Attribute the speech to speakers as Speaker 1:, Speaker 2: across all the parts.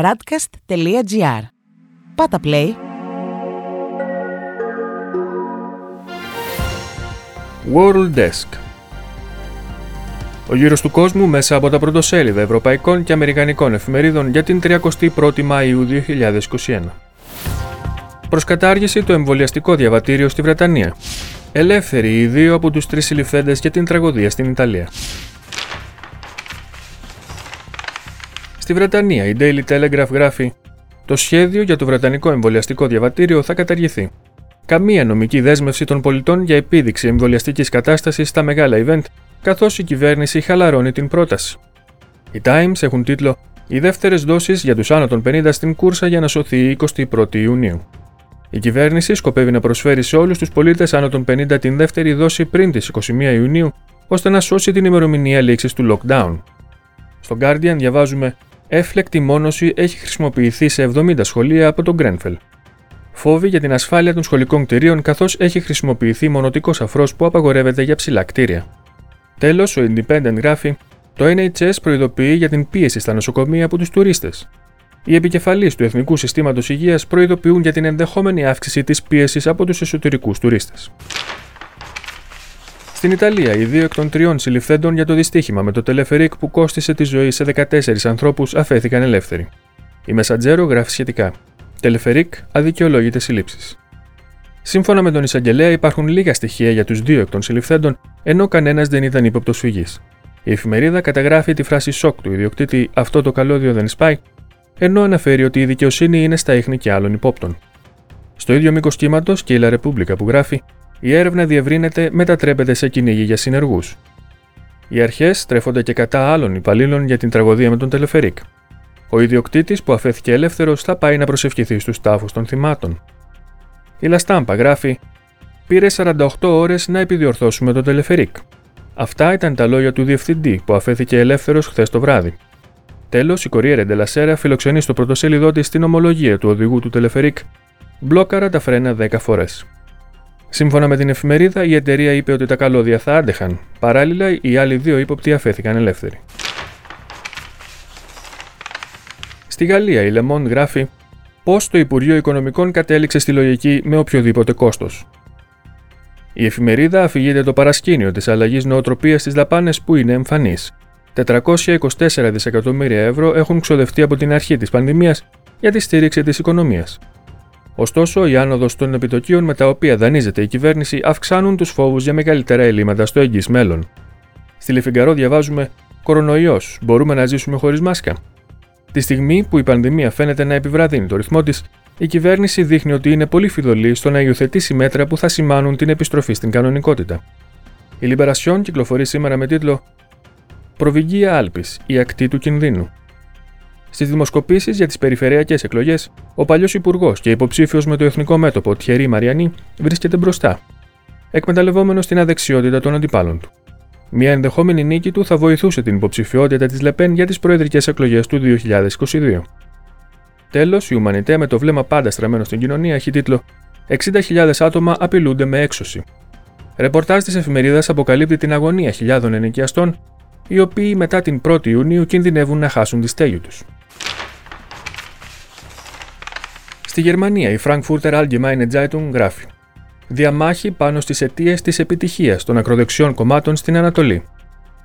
Speaker 1: radcast.gr. Πάτα play.
Speaker 2: World Desk Ο γύρος του κόσμου μέσα από τα πρωτοσέλιδα ευρωπαϊκών και αμερικανικών εφημερίδων για την 31η Μαΐου 2021. Προσκατάργηση το εμβολιαστικό διαβατήριο στη Βρετανία. Ελεύθεροι οι δύο από τους τρεις συλληφθέντες για την τραγωδία στην Ιταλία. Στη Βρετανία, η Daily Telegraph γράφει «Το σχέδιο για το Βρετανικό εμβολιαστικό διαβατήριο θα καταργηθεί. Καμία νομική δέσμευση των πολιτών για επίδειξη εμβολιαστικής κατάστασης στα μεγάλα event, καθώς η κυβέρνηση χαλαρώνει την πρόταση. Οι Times έχουν τίτλο Οι δεύτερες δόσεις για τους άνω των 50 στην κούρσα για να σωθεί η 21η Ιουνίου. Η κυβέρνηση σκοπεύει να προσφέρει σε όλους τους πολίτες άνω των 50 την δεύτερη δόση πριν τις 21 Ιουνίου, ώστε να σώσει την ημερομηνία λήξης του lockdown. Στο Guardian διαβάζουμε Έφλεκτη μόνωση έχει χρησιμοποιηθεί σε 70 σχολεία από τον Γκρένφελ. Φόβοι για την ασφάλεια των σχολικών κτηρίων καθώς έχει χρησιμοποιηθεί μονοτικός αφρός που απαγορεύεται για ψηλά κτίρια. Τέλος, ο Independent γράφει: Το NHS προειδοποιεί για την πίεση στα νοσοκομεία από τους τουρίστες. Οι επικεφαλείς του Εθνικού Συστήματος Υγείας προειδοποιούν για την ενδεχόμενη αύξηση της πίεσης από τους εσωτερικούς τουρίστες. Στην Ιταλία, οι δύο εκ των τριών συλληφθέντων για το δυστύχημα με το τελεφερίκ που κόστησε τη ζωή σε 14 ανθρώπους αφέθηκαν ελεύθεροι. Η Μεσαντζέρο γράφει σχετικά. Τελεφερίκ, αδικαιολόγητε συλλήψεις. Σύμφωνα με τον εισαγγελέα, υπάρχουν λίγα στοιχεία για τους δύο εκ των συλληφθέντων, ενώ κανένας δεν ήταν ύποπτος φυγής. Η εφημερίδα καταγράφει τη φράση σοκ του ιδιοκτήτη Αυτό το καλώδιο δεν σπάει, ενώ αναφέρει ότι η δικαιοσύνη είναι στα ίχνη και άλλων υπόπτων. Στο ίδιο μήκος κύματος και η Λα Ρεπούμπλικα που γράφει η έρευνα διευρύνεται, μετατρέπεται σε κυνήγι για συνεργούς. Οι αρχές στρέφονται και κατά άλλων υπαλλήλων για την τραγωδία με τον Τελεφερίκ. Ο ιδιοκτήτης που αφέθηκε ελεύθερος θα πάει να προσευχηθεί στους τάφους των θυμάτων. Η Λαστάμπα γράφει: Πήρε 48 ώρες να επιδιορθώσουμε τον Τελεφερίκ. Αυτά ήταν τα λόγια του διευθυντή που αφέθηκε ελεύθερος χθες το βράδυ. Τέλος, η Κοριέρε Ντελασέρα φιλοξενεί στο πρωτοσέλιδό της την ομολογία του οδηγού του Τελεφερίκ. Μπλόκαρα τα φρένα 10 φορές. Σύμφωνα με την εφημερίδα, η εταιρεία είπε ότι τα καλώδια θα άντεχαν. Παράλληλα, οι άλλοι δύο ύποπτοι αφέθηκαν ελεύθεροι. Στη Γαλλία, η Λεμόν γράφει πώς το Υπουργείο Οικονομικών κατέληξε στη λογική με οποιοδήποτε κόστος. Η εφημερίδα αφηγείται το παρασκήνιο της αλλαγής νοοτροπίας στις δαπάνε που είναι εμφανής. 424 δισεκατομμύρια ευρώ έχουν ξοδευτεί από την αρχή της πανδημίας για τη στήριξη της οικονομίας. Ωστόσο, η άνοδος των επιτοκίων με τα οποία δανείζεται η κυβέρνηση αυξάνουν τους φόβους για μεγαλύτερα ελλείμματα στο εγγύς μέλλον. Στη Λεφιγκαρό διαβάζουμε Κορονοϊός, μπορούμε να ζήσουμε χωρίς μάσκα. Τη στιγμή που η πανδημία φαίνεται να επιβραδύνει το ρυθμό της, η κυβέρνηση δείχνει ότι είναι πολύ φιδωλή στο να υιοθετήσει μέτρα που θα σημάνουν την επιστροφή στην κανονικότητα. Η Λιμπερασιόν κυκλοφορεί σήμερα με τίτλο Προβυγγία Άλπης, η ακτή του κινδύνου. Στις δημοσκοπήσεις για τις περιφερειακές εκλογές, ο παλιός υπουργός και υποψήφιος με το εθνικό μέτωπο Τιερή Μαριανή βρίσκεται μπροστά, εκμεταλλευόμενος την αδεξιότητα των αντιπάλων του. Μια ενδεχόμενη νίκη του θα βοηθούσε την υποψηφιότητα της Λεπέν για τις προεδρικές εκλογές του 2022. Τέλος, η Ουμανιτέ με το βλέμμα πάντα στραμμένο στην κοινωνία έχει τίτλο 60.000 άτομα απειλούνται με έξωση. Ρεπορτάζ της εφημερίδας αποκαλύπτει την αγωνία χιλιάδων ενοικιαστών, οι οποίοι μετά την 1η Ιουνίου κινδυνεύουν να χάσουν τη στέγη τους. Στη Γερμανία, η Frankfurter Allgemeine Zeitung γράφει Διαμάχη πάνω στις αιτίες της επιτυχίας των ακροδεξιών κομμάτων στην Ανατολή.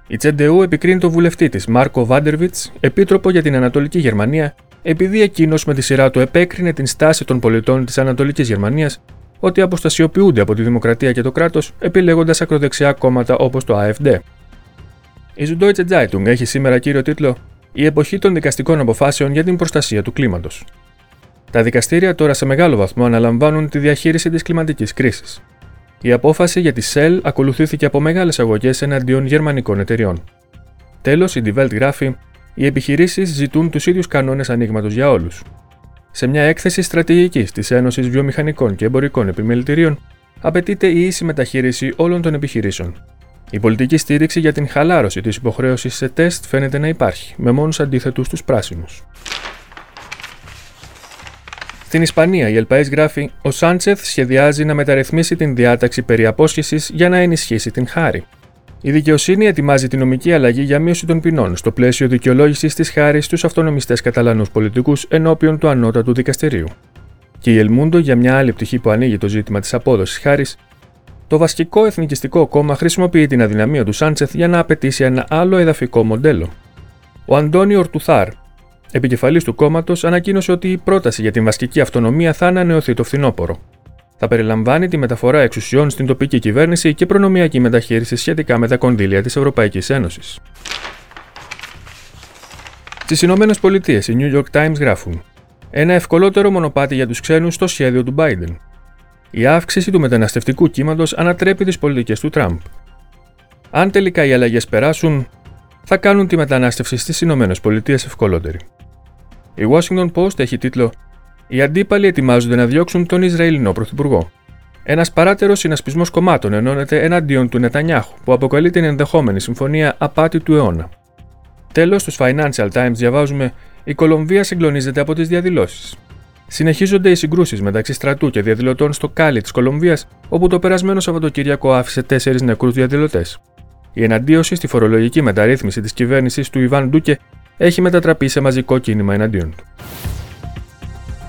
Speaker 2: Η Τσεντεού επικρίνει τον βουλευτή της Μάρκο Βάντερβιτς, επίτροπο για την Ανατολική Γερμανία, επειδή εκείνος με τη σειρά του επέκρινε την στάση των πολιτών της Ανατολικής Γερμανίας ότι αποστασιοποιούνται από τη δημοκρατία και το κράτος, επιλέγοντας ακροδεξιά κόμματα όπως το AfD. Η Süddeutsche Zeitung έχει σήμερα κύριο τίτλο Η εποχή των δικαστικών αποφάσεων για την προστασία του κλίματος. Τα δικαστήρια τώρα σε μεγάλο βαθμό αναλαμβάνουν τη διαχείριση της κλιματικής κρίσης. Η απόφαση για τη Shell ακολουθήθηκε από μεγάλες αγωγές εναντίον γερμανικών εταιριών. Τέλος, η Die Welt γράφει: Οι επιχειρήσεις ζητούν τους ίδιους κανόνες ανοίγματος για όλους. Σε μια έκθεση στρατηγικής της Ένωσης Βιομηχανικών και Εμπορικών Επιμελητηρίων, απαιτείται η ίση μεταχείριση όλων των επιχειρήσεων. Η πολιτική στήριξη για την χαλάρωση της υποχρέωσης σε τεστ φαίνεται να υπάρχει, με μόνους αντίθετους τους πράσινους. Στην Ισπανία, η Ελπαές γράφει: Ο Σάντσεθ σχεδιάζει να μεταρρυθμίσει την διάταξη περί απόσχεσης για να ενισχύσει την χάρη. Η δικαιοσύνη ετοιμάζει τη νομική αλλαγή για μείωση των ποινών στο πλαίσιο δικαιολόγησης της χάρης στους αυτονομιστές Καταλανούς πολιτικούς ενώπιον του ανώτατου δικαστηρίου. Και η Ελμούντο για μια άλλη πτυχή που ανοίγει το ζήτημα της απόδοσης χάρης, το βασικό εθνικιστικό κόμμα χρησιμοποιεί την αδυναμία του Σάντσεθ για να απαιτήσει ένα άλλο εδαφικό μοντέλο. Ο Αντώνιο Ορτουθάρ, επικεφαλής του κόμματος, ανακοίνωσε ότι η πρόταση για την βασική αυτονομία θα ανανεωθεί το φθινόπωρο. Θα περιλαμβάνει τη μεταφορά εξουσιών στην τοπική κυβέρνηση και προνομιακή μεταχείριση σχετικά με τα κονδύλια της Ευρωπαϊκής Ένωσης. Στις Ηνωμένες Πολιτείες, οι New York Times γράφουν: Ένα ευκολότερο μονοπάτι για τους ξένους στο σχέδιο του Biden. Η αύξηση του μεταναστευτικού κύματος ανατρέπει τις πολιτικές του Τραμπ. Αν τελικά οι αλλαγές περάσουν, θα κάνουν τη μετανάστευση στις Ηνωμένες Πολιτείες ευκολότερη. Η Washington Post έχει τίτλο Οι αντίπαλοι ετοιμάζονται να διώξουν τον Ισραηλινό Πρωθυπουργό. Ένας παράτερος συνασπισμός κομμάτων ενώνεται εναντίον του Νετανιάχου, που αποκαλεί την ενδεχόμενη συμφωνία απάτη του αιώνα. Τέλος, στους Financial Times διαβάζουμε: Η Κολομβία συγκλονίζεται από τις διαδηλώσεις. Συνεχίζονται οι συγκρούσεις μεταξύ στρατού και διαδηλωτών στο Κάλι της Κολομβίας, όπου το περασμένο Σαββατοκύριακο άφησε τέσσερις νεκρούς διαδηλωτές. Η εναντίωση στη φορολογική μεταρρύθμιση της κυβέρνησης του Ιβάν Ντούκε έχει μετατραπεί σε μαζικό κίνημα εναντίον του.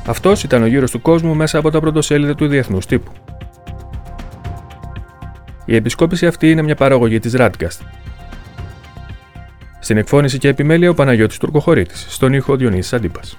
Speaker 2: Αυτός ήταν ο γύρος του κόσμου μέσα από τα πρωτοσέλιδα του διεθνούς τύπου. Η επισκόπηση αυτή είναι μια παραγωγή της Radcast. Στην εκφώνηση και επιμέλεια ο Παναγιώτης Τουρκοχωρήτης, στον ήχο Διονύσης Αντίπας.